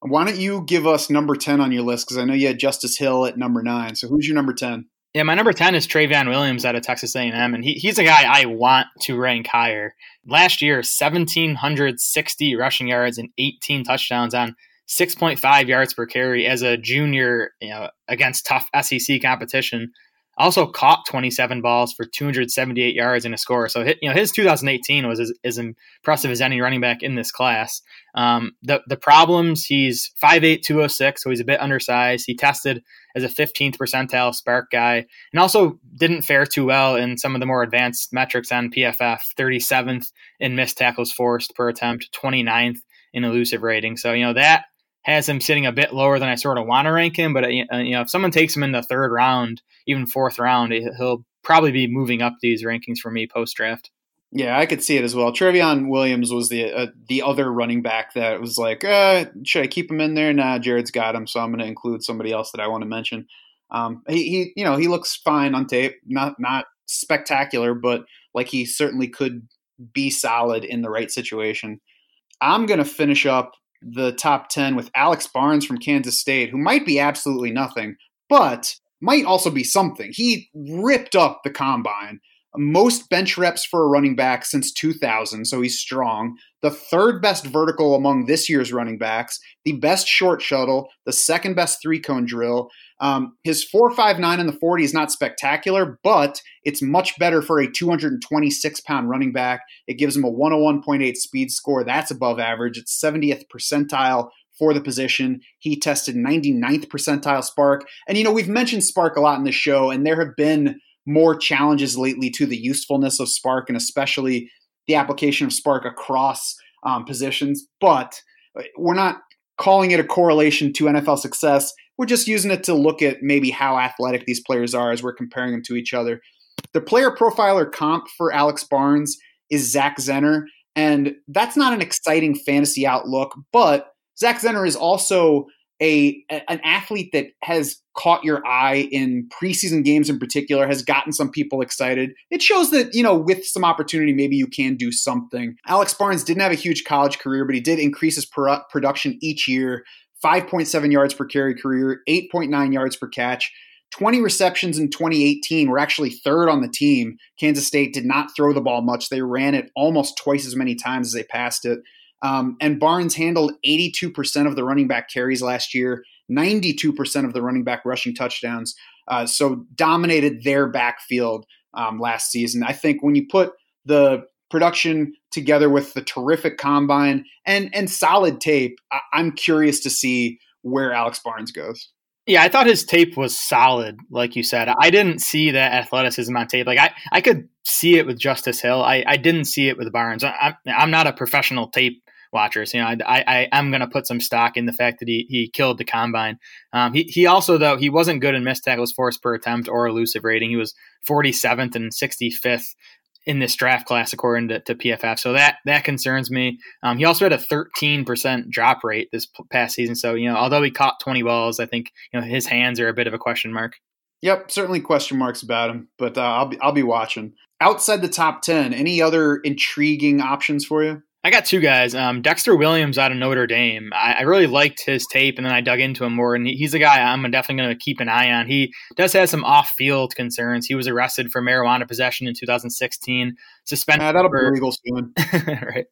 Why don't you give us number 10 on your list? Because I know you had Justice Hill at number nine. So who's your number 10? Yeah, my number 10 is Trayveon Williams out of Texas A&M, and he, he's a guy I want to rank higher. Last year, 1,760 rushing yards and 18 touchdowns on 6.5 yards per carry as a junior you know, against tough SEC competition also caught 27 balls for 278 yards and a score. So you know his 2018 was as, as impressive as any running back in this class. Um, the the problems he's 5'8", 206, so he's a bit undersized. He tested as a 15th percentile SPARQ guy, and also didn't fare too well in some of the more advanced metrics on PFF. 37th in missed tackles forced per attempt, 29th in elusive rating. So you know that has him sitting a bit lower than I sort of want to rank him. But uh, you know, if someone takes him in the third round, even fourth round, he'll probably be moving up these rankings for me post draft. Yeah, I could see it as well. Trayveon Williams was the uh, the other running back that was like, uh, should I keep him in there? Nah, Jared's got him, so I'm going to include somebody else that I want to mention. Um, he, he, you know, he looks fine on tape. Not not spectacular, but like he certainly could be solid in the right situation. I'm going to finish up the top 10 with Alex Barnes from Kansas State, who might be absolutely nothing, but might also be something. He ripped up the combine most bench reps for a running back since 2000, so he's strong. The third best vertical among this year's running backs, the best short shuttle, the second best three cone drill. Um, his 4.59 in the 40 is not spectacular, but it's much better for a 226 pound running back. It gives him a 101.8 speed score. That's above average. It's 70th percentile for the position. He tested 99th percentile SPARQ. And, you know, we've mentioned SPARQ a lot in the show, and there have been more challenges lately to the usefulness of SPARQ and especially the application of SPARQ across um, positions. But uh, we're not calling it a correlation to NFL success. We're just using it to look at maybe how athletic these players are as we're comparing them to each other. The player profiler comp for Alex Barnes is Zach Zenner, and that's not an exciting fantasy outlook, but Zach Zenner is also a an athlete that has caught your eye in preseason games in particular has gotten some people excited. It shows that, you know, with some opportunity maybe you can do something. Alex Barnes didn't have a huge college career, but he did increase his production each year. 5.7 yards per carry career, 8.9 yards per catch. 20 receptions in 2018 were actually third on the team. Kansas State did not throw the ball much. They ran it almost twice as many times as they passed it. Um, and Barnes handled 82% of the running back carries last year, 92% of the running back rushing touchdowns. Uh, so dominated their backfield um, last season. I think when you put the production together with the terrific combine and and solid tape, I- I'm curious to see where Alex Barnes goes. Yeah, I thought his tape was solid, like you said. I didn't see that athleticism on tape. Like I, I could see it with Justice Hill. I, I didn't see it with Barnes. I, I'm not a professional tape watchers. You know, I, I, am going to put some stock in the fact that he, he killed the combine. Um, he, he also, though, he wasn't good in missed tackles forced per attempt or elusive rating. He was 47th and 65th in this draft class according to, to PFF. So that that concerns me. Um, he also had a 13% drop rate this past season. So you know, although he caught 20 balls, I think you know his hands are a bit of a question mark. Yep, certainly question marks about him, but uh, I'll be I'll be watching. Outside the top 10, any other intriguing options for you? I got two guys. Um, Dexter Williams out of Notre Dame. I, I, really liked his tape, and then I dug into him more. And he, he's a guy I'm definitely going to keep an eye on. He does have some off-field concerns. He was arrested for marijuana possession in 2016, suspended. Yeah, that'll for, be legal soon. right,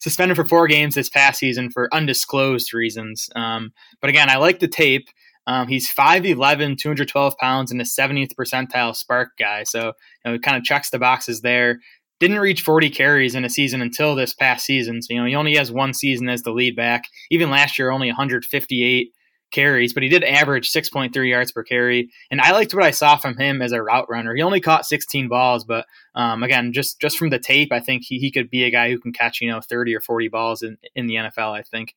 suspended for four games this past season for undisclosed reasons. Um, but again, I like the tape. Um, he's 5'11", 212 pounds, and a 70th percentile SPARQ guy. So you know, he kind of checks the boxes there didn't reach 40 carries in a season until this past season. So, you know, he only has one season as the lead back. Even last year, only 158 carries, but he did average 6.3 yards per carry. And I liked what I saw from him as a route runner. He only caught 16 balls, but um, again, just just from the tape, I think he, he could be a guy who can catch, you know, 30 or 40 balls in, in the NFL, I think.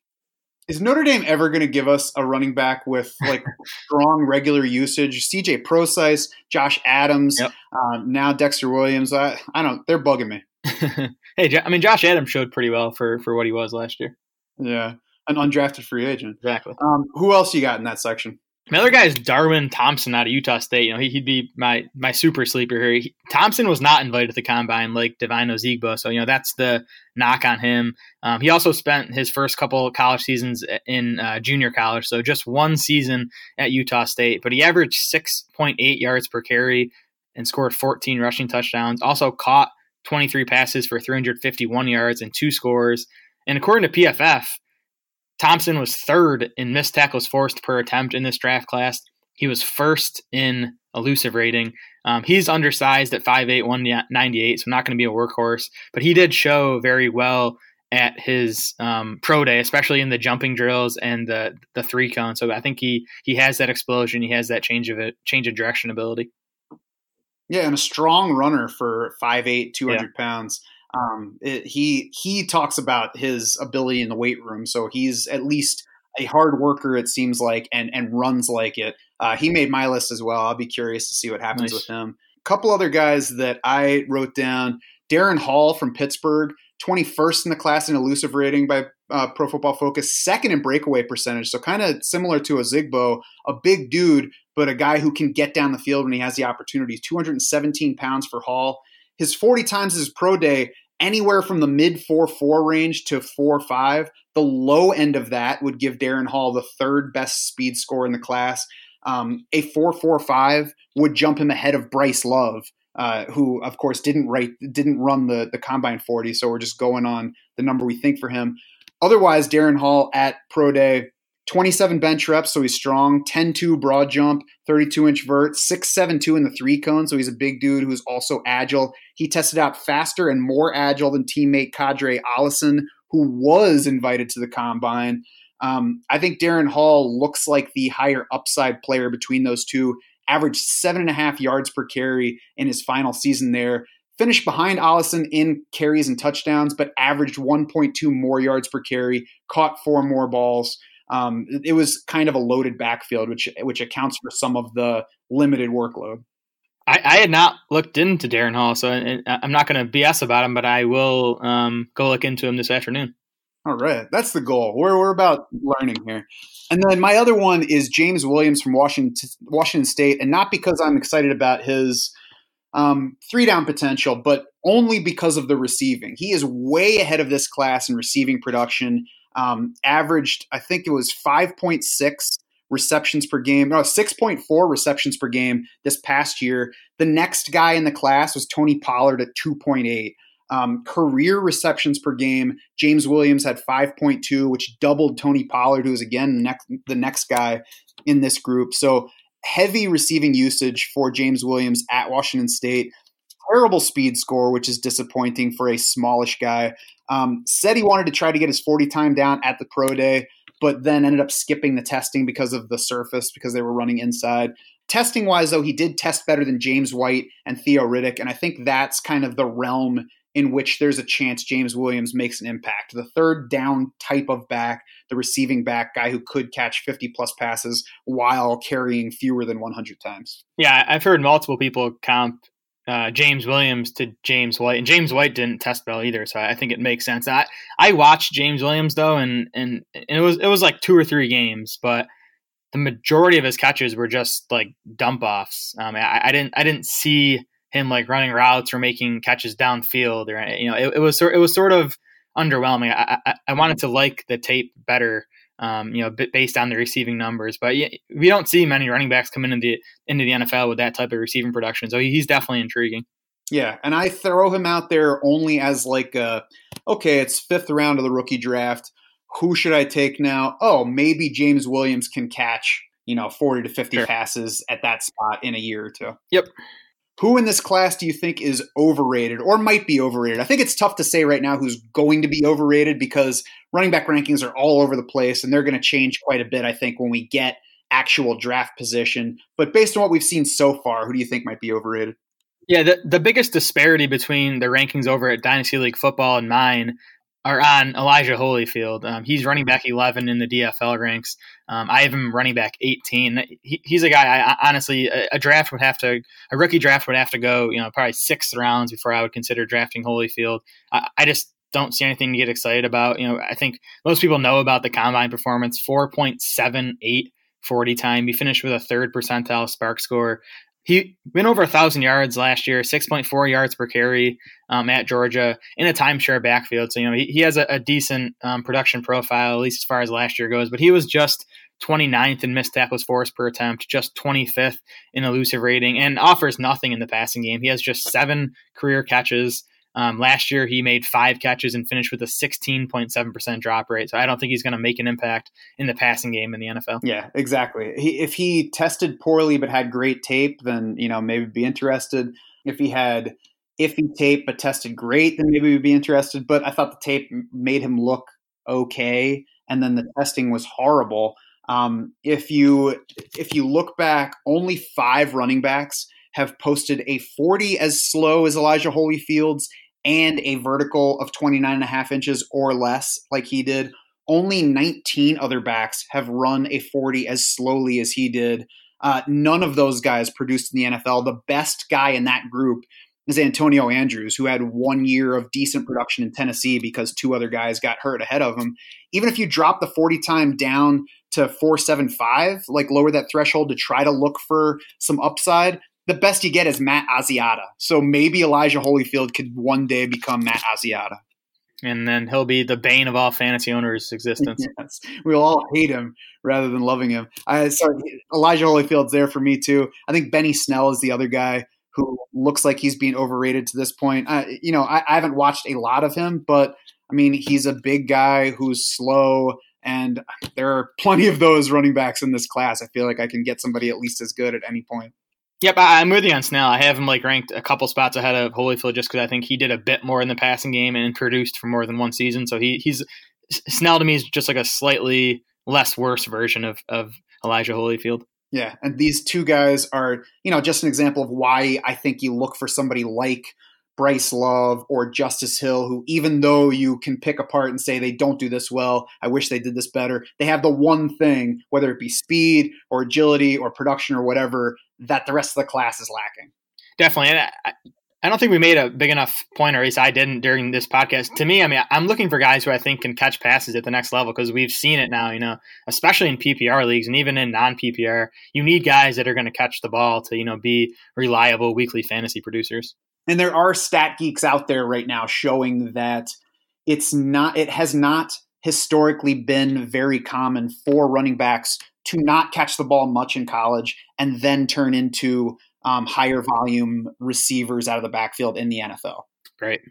Is Notre Dame ever going to give us a running back with like strong regular usage? CJ Prosise, Josh Adams, yep. uh, now Dexter Williams. I, I don't. They're bugging me. hey, I mean, Josh Adams showed pretty well for for what he was last year. Yeah, an undrafted free agent. Exactly. Um, who else you got in that section? My other guy is Darwin Thompson out of Utah State. You know, he, would be my my super sleeper here. He, Thompson was not invited to the combine like Devine Ozigbo, so you know that's the knock on him. Um, he also spent his first couple college seasons in uh, junior college, so just one season at Utah State. But he averaged six point eight yards per carry and scored 14 rushing touchdowns. Also caught 23 passes for 351 yards and two scores. And according to PFF, Thompson was third in missed tackles forced per attempt in this draft class. He was first in elusive rating. Um, he's undersized at 5'8", 198, so not going to be a workhorse. But he did show very well at his um, pro day, especially in the jumping drills and the the three cone. So I think he he has that explosion. He has that change of it, change of direction ability. Yeah, and a strong runner for 5'8", 200 yeah. pounds. Um, it, he he talks about his ability in the weight room, so he's at least a hard worker. It seems like, and and runs like it. Uh, he made my list as well. I'll be curious to see what happens nice. with him. A couple other guys that I wrote down Darrin Hall from Pittsburgh, 21st in the class in elusive rating by uh, Pro Football Focus, second in breakaway percentage. So kind of similar to a Zigbo, a big dude, but a guy who can get down the field when he has the opportunities. 217 pounds for Hall. His 40 times his pro day, anywhere from the mid 4 4 range to 4 5. The low end of that would give Darrin Hall the third best speed score in the class. Um, a 4.45 would jump him ahead of Bryce Love, uh, who of course didn't write didn't run the the combine 40. So we're just going on the number we think for him. Otherwise, Darrin Hall at pro day, 27 bench reps, so he's strong. 10-2 broad jump, 32 inch vert, 6-7-2 in the three cone, so he's a big dude who's also agile. He tested out faster and more agile than teammate Qadree Ollison, who was invited to the combine. Um, I think Darrin Hall looks like the higher upside player between those two. Averaged seven and a half yards per carry in his final season there. Finished behind Ollison in carries and touchdowns, but averaged 1.2 more yards per carry. Caught four more balls. Um, it was kind of a loaded backfield, which which accounts for some of the limited workload. I, I had not looked into Darrin Hall, so I'm not going to BS about him, but I will um, go look into him this afternoon. All right, that's the goal. We're we're about learning here. And then my other one is James Williams from Washington Washington State, and not because I'm excited about his um, three down potential, but only because of the receiving. He is way ahead of this class in receiving production. Um, averaged, I think it was 5.6 receptions per game, no, 6.4 receptions per game this past year. The next guy in the class was Tony Pollard at 2.8. Um, career receptions per game, James Williams had 5.2, which doubled Tony Pollard, who is again the next, the next guy in this group. So heavy receiving usage for James Williams at Washington State. Terrible speed score, which is disappointing for a smallish guy. Um, said he wanted to try to get his 40 time down at the pro day, but then ended up skipping the testing because of the surface, because they were running inside. Testing wise, though, he did test better than James White and Theo Riddick. And I think that's kind of the realm in which there's a chance James Williams makes an impact. The third down type of back, the receiving back guy who could catch 50 plus passes while carrying fewer than 100 times. Yeah, I've heard multiple people comp uh, James Williams to James White, and James White didn't test well either, so I think it makes sense. I I watched James Williams though, and and, and it was it was like two or three games, but the majority of his catches were just like dump offs. Um, I, I didn't I didn't see him like running routes or making catches downfield or you know it, it was sort it was sort of underwhelming. I, I, I wanted to like the tape better, um, you know, based on the receiving numbers. But yeah, we don't see many running backs come into the into the NFL with that type of receiving production. So he's definitely intriguing. Yeah, and I throw him out there only as like a okay, it's fifth round of the rookie draft. Who should I take now? Oh, maybe James Williams can catch you know 40 to 50 sure. passes at that spot in a year or two. Yep. Who in this class do you think is overrated or might be overrated? I think it's tough to say right now who's going to be overrated because running back rankings are all over the place and they're going to change quite a bit, I think, when we get actual draft position. But based on what we've seen so far, who do you think might be overrated? Yeah, the, the biggest disparity between the rankings over at Dynasty League Football and mine are on Elijah Holyfield. Um, he's running back 11 in the DLF ranks. Um, I have him running back 18. He, he's a guy I honestly a, a, draft would have to a rookie draft would have to go you know probably sixth rounds before I would consider drafting Holyfield. I, I just don't see anything to get excited about. You know, I think most people know about the combine performance 4.78 40 time. He finished with a third percentile SPARQ score he went over a thousand yards last year, six point four yards per carry um, at Georgia in a timeshare backfield. So you know he, he has a, a decent um, production profile, at least as far as last year goes. But he was just 29th in missed tackles force per attempt, just 25th in elusive rating, and offers nothing in the passing game. He has just seven career catches. Um, last year, he made five catches and finished with a 16.7% drop rate. So I don't think he's going to make an impact in the passing game in the NFL. Yeah, exactly. He, if he tested poorly but had great tape, then, you know, maybe be interested. If he had iffy tape but tested great, then maybe we'd be interested. But I thought the tape made him look okay. And then the testing was horrible. Um, if you if you look back, only five running backs have posted a 40 as slow as Elijah Holyfield's and a vertical of 29 and a half inches or less, like he did. Only 19 other backs have run a 40 as slowly as he did. Uh, none of those guys produced in the NFL. The best guy in that group is Antonio Andrews, who had one year of decent production in Tennessee because two other guys got hurt ahead of him. Even if you drop the 40 time down to 475, like lower that threshold to try to look for some upside, the best you get is Matt Asiata. So maybe Elijah Holyfield could one day become Matt Asiata. And then he'll be the bane of all fantasy owners' existence. yes. We'll all hate him rather than loving him. I, so Elijah Holyfield's there for me too. I think Benny Snell is the other guy who looks like he's being overrated to this point. you know, I, I haven't watched a lot of him, but I mean, he's a big guy who's slow, and there are plenty of those running backs in this class. I feel like I can get somebody at least as good at any point. Yep, I'm with you on Snell. I have him like ranked a couple spots ahead of Holyfield just because I think he did a bit more in the passing game and produced for more than one season. So he he's Snell to me is just like a slightly less worse version of of Elijah Holyfield. Yeah, and these two guys are, you know, just an example of why I think you look for somebody like Bryce Love or Justice Hill, who, even though you can pick apart and say they don't do this well, I wish they did this better, they have the one thing, whether it be speed or agility or production or whatever, that the rest of the class is lacking. Definitely. And I, I don't think we made a big enough point, or at least I didn't during this podcast. To me, I mean, I'm looking for guys who I think can catch passes at the next level because we've seen it now, you know, especially in PPR leagues and even in non PPR. You need guys that are going to catch the ball to, you know, be reliable weekly fantasy producers. And there are stat geeks out there right now showing that it's not, it has not historically been very common for running backs to not catch the ball much in college and then turn into um, higher volume receivers out of the backfield in the NFL. Great.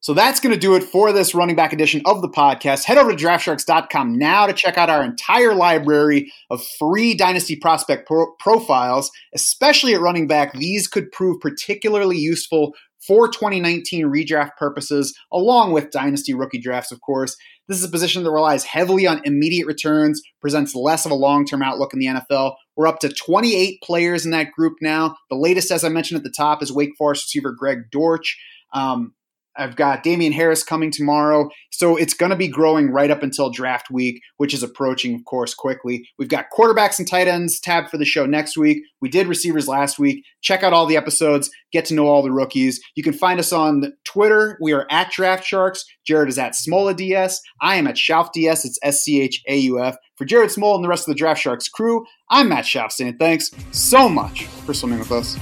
So that's going to do it for this running back edition of the podcast. Head over to draftsharks.com now to check out our entire library of free dynasty prospect pro- profiles, especially at running back. These could prove particularly useful for 2019 redraft purposes, along with dynasty rookie drafts, of course. This is a position that relies heavily on immediate returns, presents less of a long term outlook in the NFL. We're up to 28 players in that group now. The latest, as I mentioned at the top, is Wake Forest receiver Greg Dortch. Um, I've got Damien Harris coming tomorrow. So it's going to be growing right up until draft week, which is approaching, of course, quickly. We've got quarterbacks and tight ends tab for the show next week. We did receivers last week. Check out all the episodes, get to know all the rookies. You can find us on Twitter. We are at Draft Sharks. Jared is at Smola DS. I am at Schauf DS. It's S C H A U F. For Jared Smola and the rest of the Draft Sharks crew, I'm Matt Schauf saying thanks so much for swimming with us.